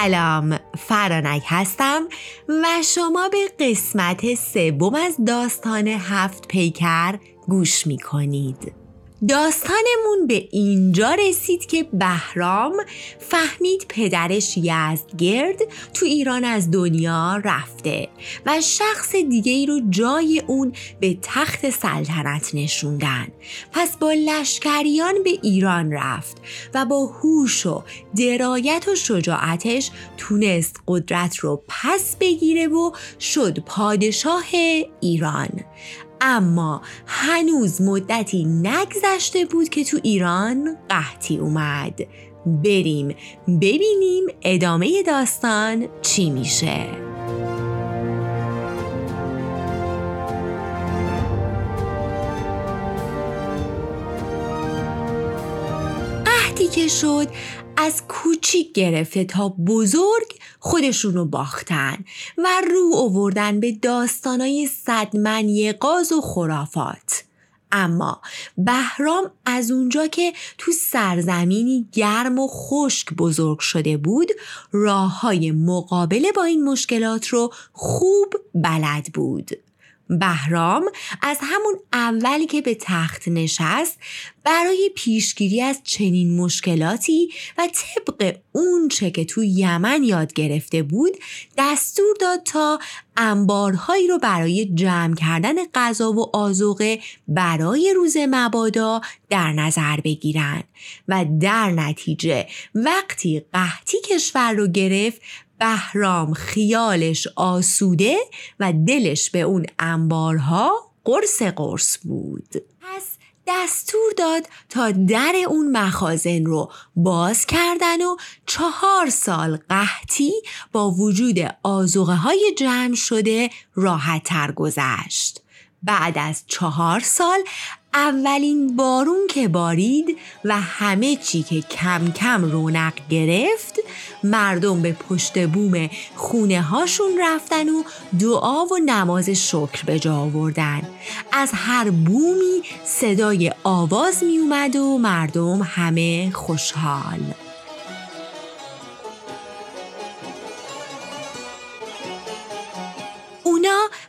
سلام فرانک هستم و شما به قسمت سوم از داستان هفت پیکر گوش می کنید داستانمون به اینجا رسید که بهرام فهمید پدرش یزدگرد تو ایران از دنیا رفته و شخص دیگه ای رو جای اون به تخت سلطنت نشوندن. پس با لشکریان به ایران رفت و با هوش و درایت و شجاعتش تونست قدرت رو پس بگیره و شد پادشاه ایران. اما هنوز مدتی نگذشته بود که تو ایران قحطی اومد. بریم ببینیم ادامه داستان چی میشه. که شد از کوچیک گرفته تا بزرگ خودشونو باختن و رو آوردن به داستانای صدمنی قاز و خرافات. اما بهرام از اونجا که تو سرزمینی گرم و خشک بزرگ شده بود راه های مقابله با این مشکلات رو خوب بلد بود. بهرام از همون اولی که به تخت نشست برای پیشگیری از چنین مشکلاتی و طبق اون چه که تو یمن یاد گرفته بود دستور داد تا انبارهایی رو برای جمع کردن غذا و آزوقه برای روز مبادا در نظر بگیرن. و در نتیجه وقتی قحطی کشور رو گرفت بهرام خیالش آسوده و دلش به اون انبارها قرص قرص بود. پس دستور داد تا در اون مخازن رو باز کردن و چهار سال قحطی با وجود آزوغه های جمع شده راحت تر گذشت. بعد از چهار سال اولین بارون که بارید و همه چی که کم کم رونق گرفت مردم به پشت بوم خونه هاشون رفتن و دعا و نماز شکر به جا آوردن. از هر بومی صدای آواز می اومد و مردم همه خوشحال.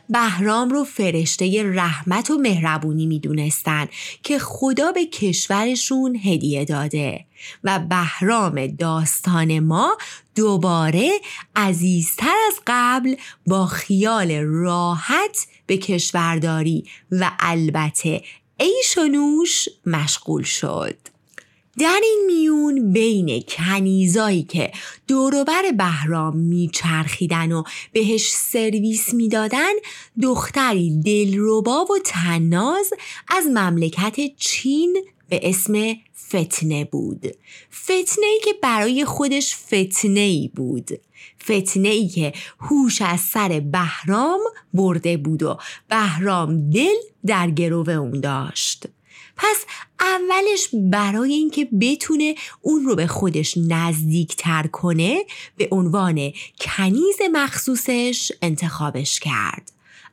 بهرام رو فرشته رحمت و مهربونی می‌دونستن که خدا به کشورشون هدیه داده و بهرام داستان ما دوباره عزیزتر از قبل با خیال راحت به کشورداری و البته عیش و نوش مشغول شد. در این میون بین کنیزایی که دوروبر بهرام میچرخیدن و بهش سرویس می‌دادن دختری دلربا و تناز از مملکت چین به اسم فتنه بود. فتنه ای که برای خودش فتنه ای بود. فتنه ای که هوش از سر بهرام برده بود و بهرام دل در گرو اون داشت. پس اولش برای اینکه بتونه اون رو به خودش نزدیک تر کنه به عنوان کنیز مخصوصش انتخابش کرد.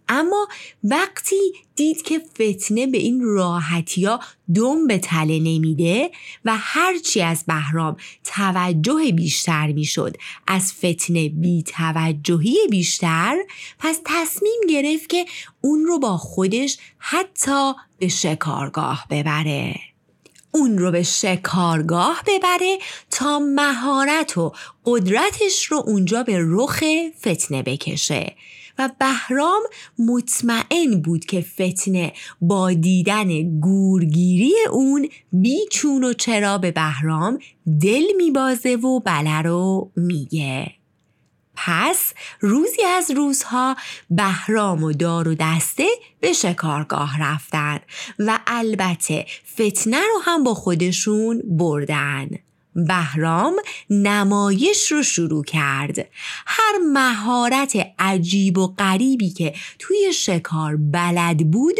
اما وقتی دید که فتنه به این راحتی ها دم به تله نمیده و هرچی از بهرام توجه بیشتر می‌شد از فتنه بی توجهی بیشتر پس تصمیم گرفت که اون رو با خودش حتی به شکارگاه ببره. اون رو به شکارگاه ببره تا مهارت و قدرتش رو اونجا به رخ فتنه بکشه. و بهرام مطمئن بود که فتنه با دیدن گورگیری اون بیچون و چرا به بهرام دل میبازه و بله رو میگه. پس روزی از روزها بهرام و دار و دسته به شکارگاه رفتن و البته فتنه رو هم با خودشون بردن. بهرام نمایش رو شروع کرد هر مهارت عجیب و غریبی که توی شکار بلد بود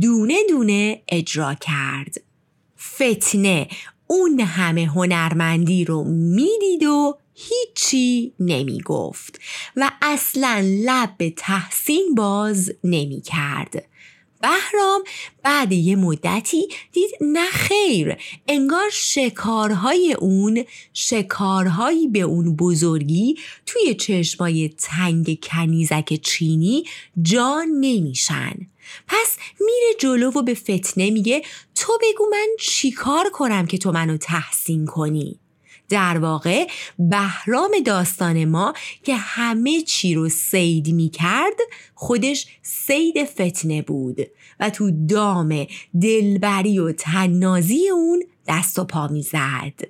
دونه دونه اجرا کرد فتنه اون همه هنرمندی رو می‌دید و هیچی نمی گفت و اصلا لب به تحسین باز نمی کرد. بهرام بعد یه مدتی دید نه خیر انگار شکارهای اون شکارهایی به اون بزرگی توی چشمای تنگ کنیزک چینی جا نمیشن. پس میره جلو و به فتنه میگه تو بگو من چیکار کنم که تو منو تحسین کنی؟ در واقع بهرام داستان ما که همه چی رو سید می کرد خودش سید فتنه بود و تو دام دلبری و تنازی اون دست و پا می زد.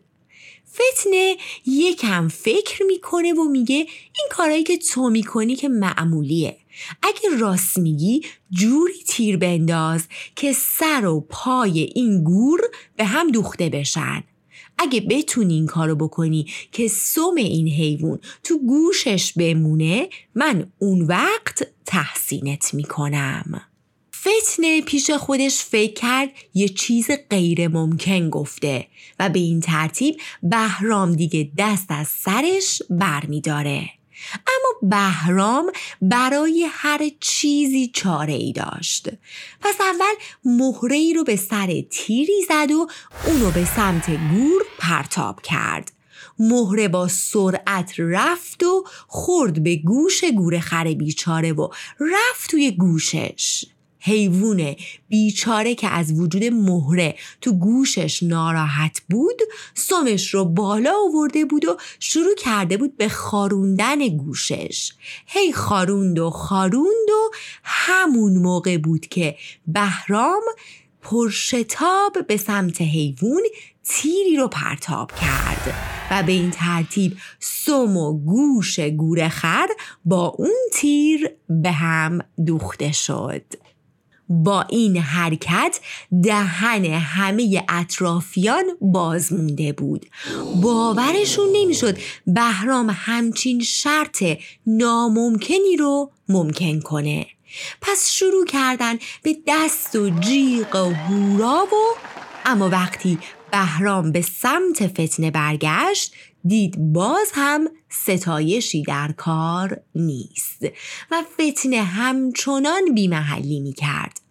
فتنه یکم فکر می‌کنه و میگه این کارایی که تو می‌کنی که معمولیه اگه راست میگی جوری تیر بنداز که سر و پای این گور به هم دوخته بشن اگه بتونی این کارو بکنی که سم این حیوان تو گوشش بمونه من اون وقت تحسینت می‌کنم. فتنه پیش خودش فکر کرد یه چیز غیر ممکن گفته و به این ترتیب بهرام دیگه دست از سرش برمیداره. بهرام برای هر چیزی چاره ای داشت. پس اول مهره ای رو به سر تیری زد و اونو به سمت گور پرتاب کرد. مهره با سرعت رفت و خورد به گوش گور خر بیچاره و رفت توی گوشش. حیوون بیچاره که از وجود مهره تو گوشش ناراحت بود سمش رو بالا آورده بود و شروع کرده بود به خاروندن گوشش. هی خاروند و خاروند و همون موقع بود که بهرام پرشتاب به سمت حیوان تیری رو پرتاب کرد و به این ترتیب سم و گوش گورخر با اون تیر به هم دوخته شد. با این حرکت دهن همه اطرافیان باز مونده بود باورشون نمی‌شد بهرام همچین شرط ناممکنی رو ممکن کنه پس شروع کردن به دست و جیغ و هورا و اما وقتی بهرام به سمت فتنه برگشت دید باز هم ستایشی در کار نیست و فتنه همچنان بیمحلی می کرد.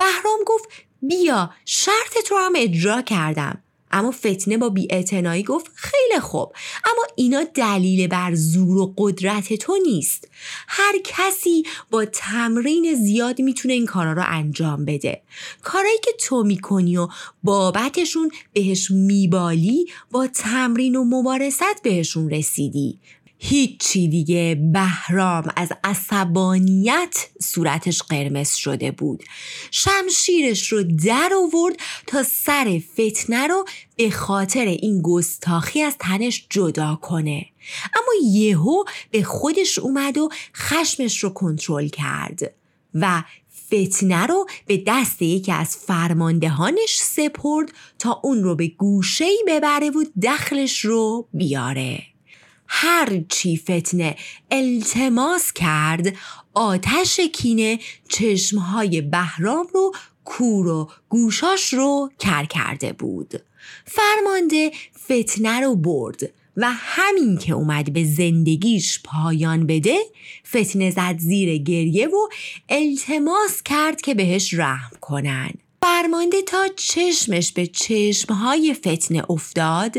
بهرام گفت بیا شرط تو هم اجرا کردم. اما فتنه با بیاعتنایی گفت خیلی خوب اما اینا دلیل بر زور و قدرت تو نیست. هر کسی با تمرین زیاد می‌تونه این کارا رو انجام بده. کارایی که تو می‌کنی و بابتشون بهش میبالی با تمرین و مبارست بهشون رسیدی. هیچی دیگه. بهرام از عصبانیت صورتش قرمز شده بود. شمشیرش رو در آورد تا سر فتنه رو به خاطر این گستاخی از تنش جدا کنه. اما یهو به خودش اومد و خشمش رو کنترل کرد و فتنه رو به دست یکی از فرماندهانش سپرد تا اون رو به گوشهی ببره و دخلش رو بیاره. هر چی فتنه التماس کرد آتش کینه چشمهای بهرام رو کور و گوشاش رو کر کرده بود. فرمانده فتنه رو برد و همین که اومد به زندگیش پایان بده فتنه زد زیر گریه و التماس کرد که بهش رحم کنن. فرمانده تا چشمش به چشمهای فتنه افتاد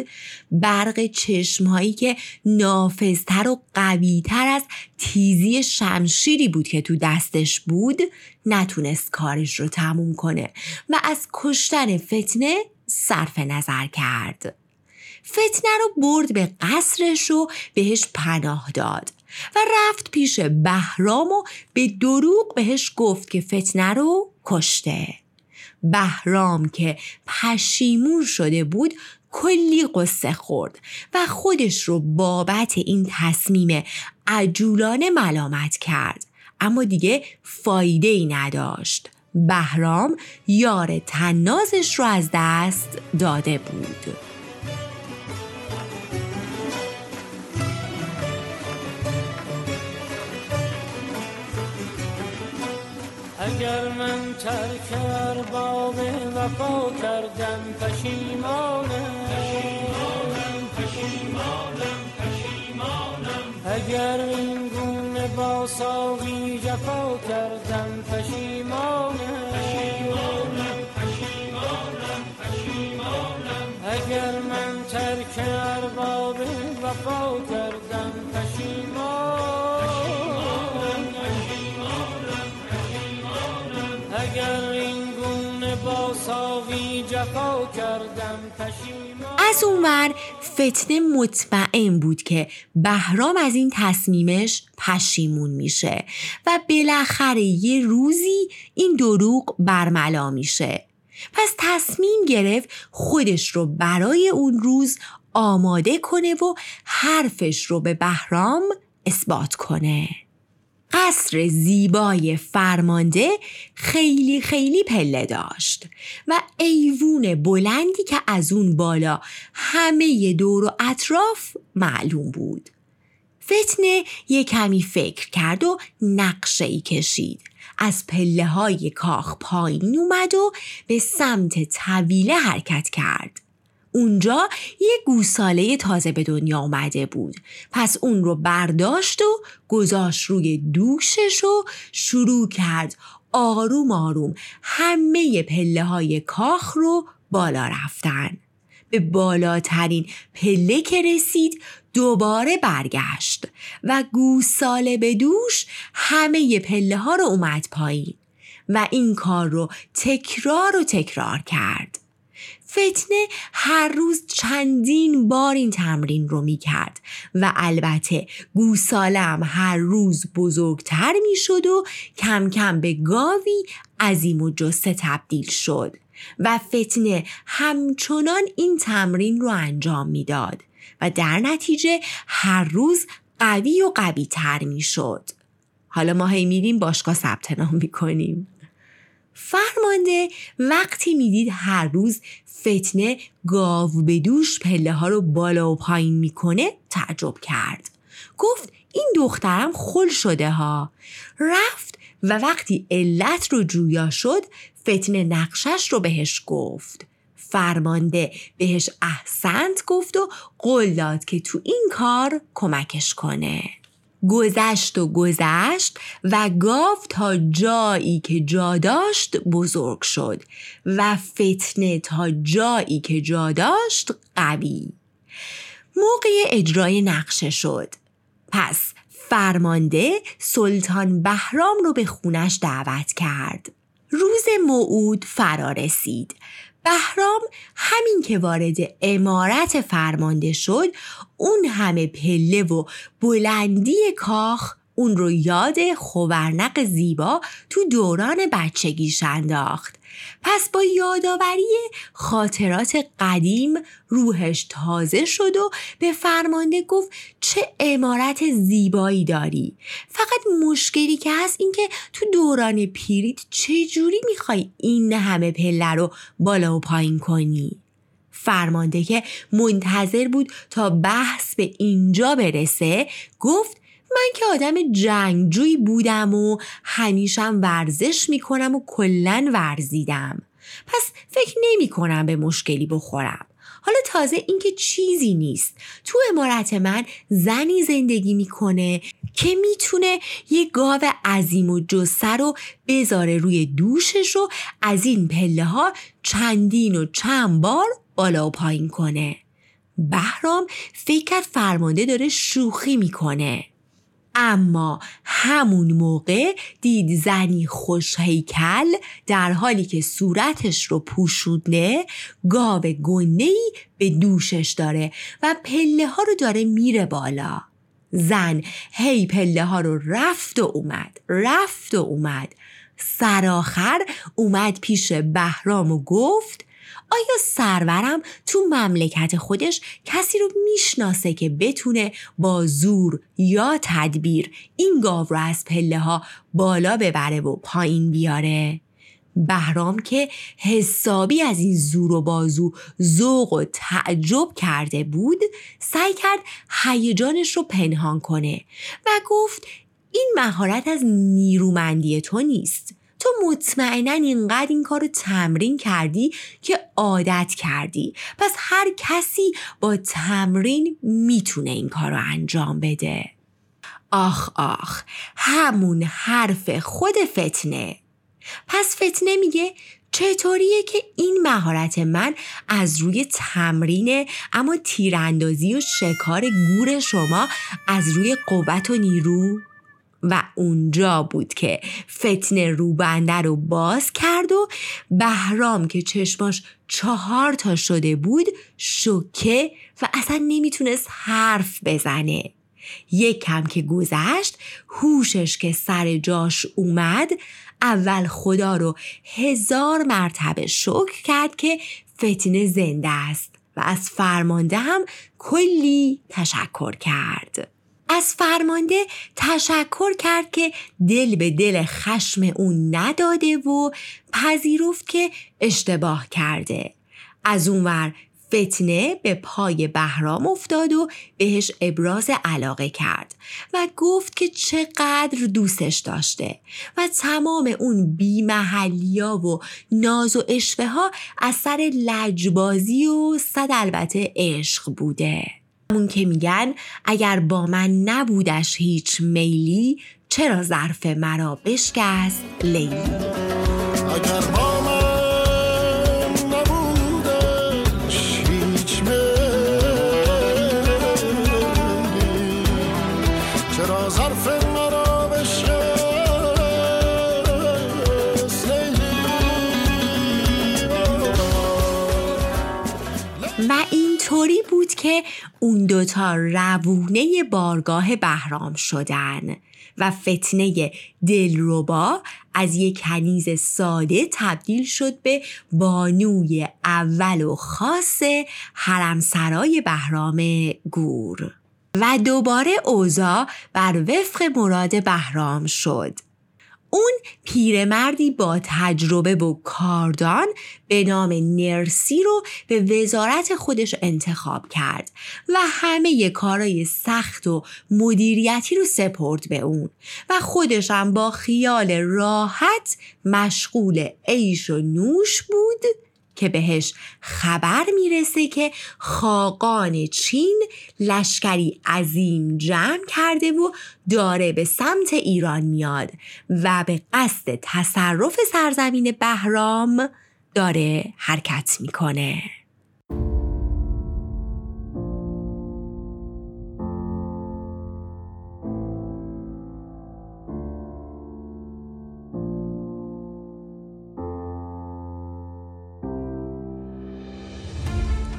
برق چشمهایی که نافذتر و قویتر از تیزی شمشیری بود که تو دستش بود نتونست کارش رو تموم کنه و از کشتن فتنه صرف نظر کرد. فتنه رو برد به قصرش و بهش پناه داد و رفت پیش بهرام و به دروغ بهش گفت که فتنه رو کشته. بهرام که پشیمون شده بود کلی قصه خورد و خودش رو بابت این تصمیم عجولانه ملامت کرد. اما دیگه فایده ای نداشت. بهرام یار تنازش رو از دست داده بود. اگر من ترک ارباب وفا کردم پشیمانم. پشیمانم پشیمانم پشیمانم اگر این گونه با ساقی جفا کردم پشیمانم. اگر من ترک ارباب وفا کردم پشیمانم. از اونور فتنه مطمئن بود که بهرام از این تصمیمش پشیمون میشه و بالاخره یه روزی این دروغ برملا میشه. پس تصمیم گرفت خودش رو برای اون روز آماده کنه و حرفش رو به بهرام اثبات کنه. قصر زیبای فرمانده خیلی خیلی پله داشت و ایوون بلندی که از اون بالا همه دور و اطراف معلوم بود. فتنه یه کمی فکر کرد و نقشه ای کشید. از پله های کاخ پایین اومد و به سمت طویله حرکت کرد. اونجا یه گوساله تازه به دنیا آمده بود. پس اون رو برداشت و گذاشت روی دوشش و شروع کرد آروم آروم همه پله های کاخ رو بالا رفتن. به بالاترین پله که رسید دوباره برگشت و گوساله به دوش همه پله ها رو اومد پایین و این کار رو تکرار و تکرار کرد. فتنه هر روز چندین بار این تمرین رو می کرد و البته گوسالم هر روز بزرگتر می شد و کم کم به گاوی عظیم و جسته تبدیل شد و فتنه همچنان این تمرین رو انجام می‌داد و در نتیجه هر روز قوی و قوی تر می شد. حالا ما هی میریم باشگاه ثبت نام می‌کنیم فرمانده وقتی می‌دید هر روز فتنه گاو به دوش پله ها رو بالا و پایین می‌کنه تعجب کرد. گفت این دخترم خل شده ها. رفت و وقتی علت رو جویا شد فتنه نقشش رو بهش گفت. فرمانده بهش احسنت گفت و قول داد که تو این کار کمکش کنه. گذشت و گذشت و گاو تا جایی که جا داشت بزرگ شد و فتنه تا جایی که جا داشت قوی. موقع اجرای نقشه شد. پس فرمانده سلطان بهرام رو به خونش دعوت کرد. روز موعود فرا رسید. بهرام همین که وارد امارت فرمانده شد اون همه پله و بلندی کاخ اون رو یاد خوورنق زیبا تو دوران بچگیش انداخت. پس با یادآوری خاطرات قدیم روحش تازه شد و به فرمانده گفت چه امارت زیبایی داری. فقط مشکلی که هست این که تو دوران پیریت چجوری می‌خوای این همه پله رو بالا و پایین کنی؟ فرمانده که منتظر بود تا بحث به اینجا برسه گفت من که آدم جنگجوی بودم و همیشم ورزش می‌کنم و کلن ورزیدم. پس فکر نمی کنم به مشکلی بخورم. حالا تازه اینکه چیزی نیست. تو امارت من زنی زندگی می‌کنه که می‌تونه یه گاو عظیم و جسه رو بذاره روی دوشش و از این پله ها چندین و چند بار بالا و پایین کنه. بهرام فکر فرمانده داره شوخی می‌کنه. اما همون موقع دید زنی خوش هیکل در حالی که صورتش رو پوشونده گاو گنده به دوشش داره و پله ها رو داره میره بالا. زن هی پله ها رو رفت و اومد رفت و اومد. سراخر اومد پیش بهرام و گفت آیا سرورم تو مملکت خودش کسی رو می‌شناسه که بتونه با زور یا تدبیر این گاو رو از پله ها بالا ببره و پایین بیاره؟ بهرام که حسابی از این زور و بازو ذوق و تعجب کرده بود سعی کرد هیجانش رو پنهان کنه و گفت این مهارت از نیرومندی تو نیست تو مطمئنا اینقدر این کار رو تمرین کردی که عادت کردی. پس هر کسی با تمرین می‌تونه این کار رو انجام بده. آخ آخ همون حرف خود فتنه. پس فتنه میگه چطوریه که این مهارت من از روی تمرین اما تیراندازی و شکار گور شما از روی قوت و نیرو؟ و اونجا بود که فتنه روبنده رو باز کرد و بهرام که چشماش چهار تا شده بود شوکه و اصلا نمی‌تونست حرف بزنه یک کم که گذشت هوشش که سر جاش اومد اول خدا رو هزار مرتبه شکر کرد که فتنه زنده است و از فرمانده هم کلی تشکر کرد. از فرمانده تشکر کرد که دل به دل خشم اون نداده و پذیرفت که اشتباه کرده. از اونور فتنه به پای بهرام افتاد و بهش ابراز علاقه کرد و گفت که چقدر دوستش داشته و تمام اون بیمحلیا و ناز و اشوه ها از سر لجبازی و صد البته عشق بوده اون که میگن اگر با من نبودش هیچ میلی چرا ظرف مرا بشکست لیلی؟ اینطوری بود که اون دوتا روونه بارگاه بهرام شدن و فتنه دلربا از یک کنیز ساده تبدیل شد به بانوی اول و خاص حرمسرای بهرام گور و دوباره اوضاع بر وفق مراد بهرام شد. اون پیرمردی با تجربه و کاردان به نام نرسی رو به وزارت خودش انتخاب کرد و همه کارای سخت و مدیریتی رو سپرد به اون و خودش هم با خیال راحت مشغول عیش و نوش بود. که بهش خبر می‌رسه که خاقان چین لشکری عظیم جمع کرده و داره به سمت ایران میاد و به قصد تصرف سرزمین بهرام داره حرکت می‌کنه.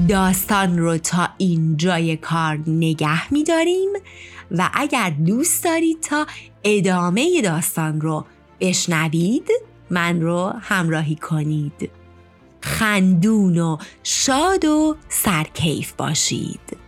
داستان رو تا اینجای کار نگه میداریم و اگر دوست دارید تا ادامه داستان رو بشنوید من رو همراهی کنید. خندون و شاد و سرکیف باشید.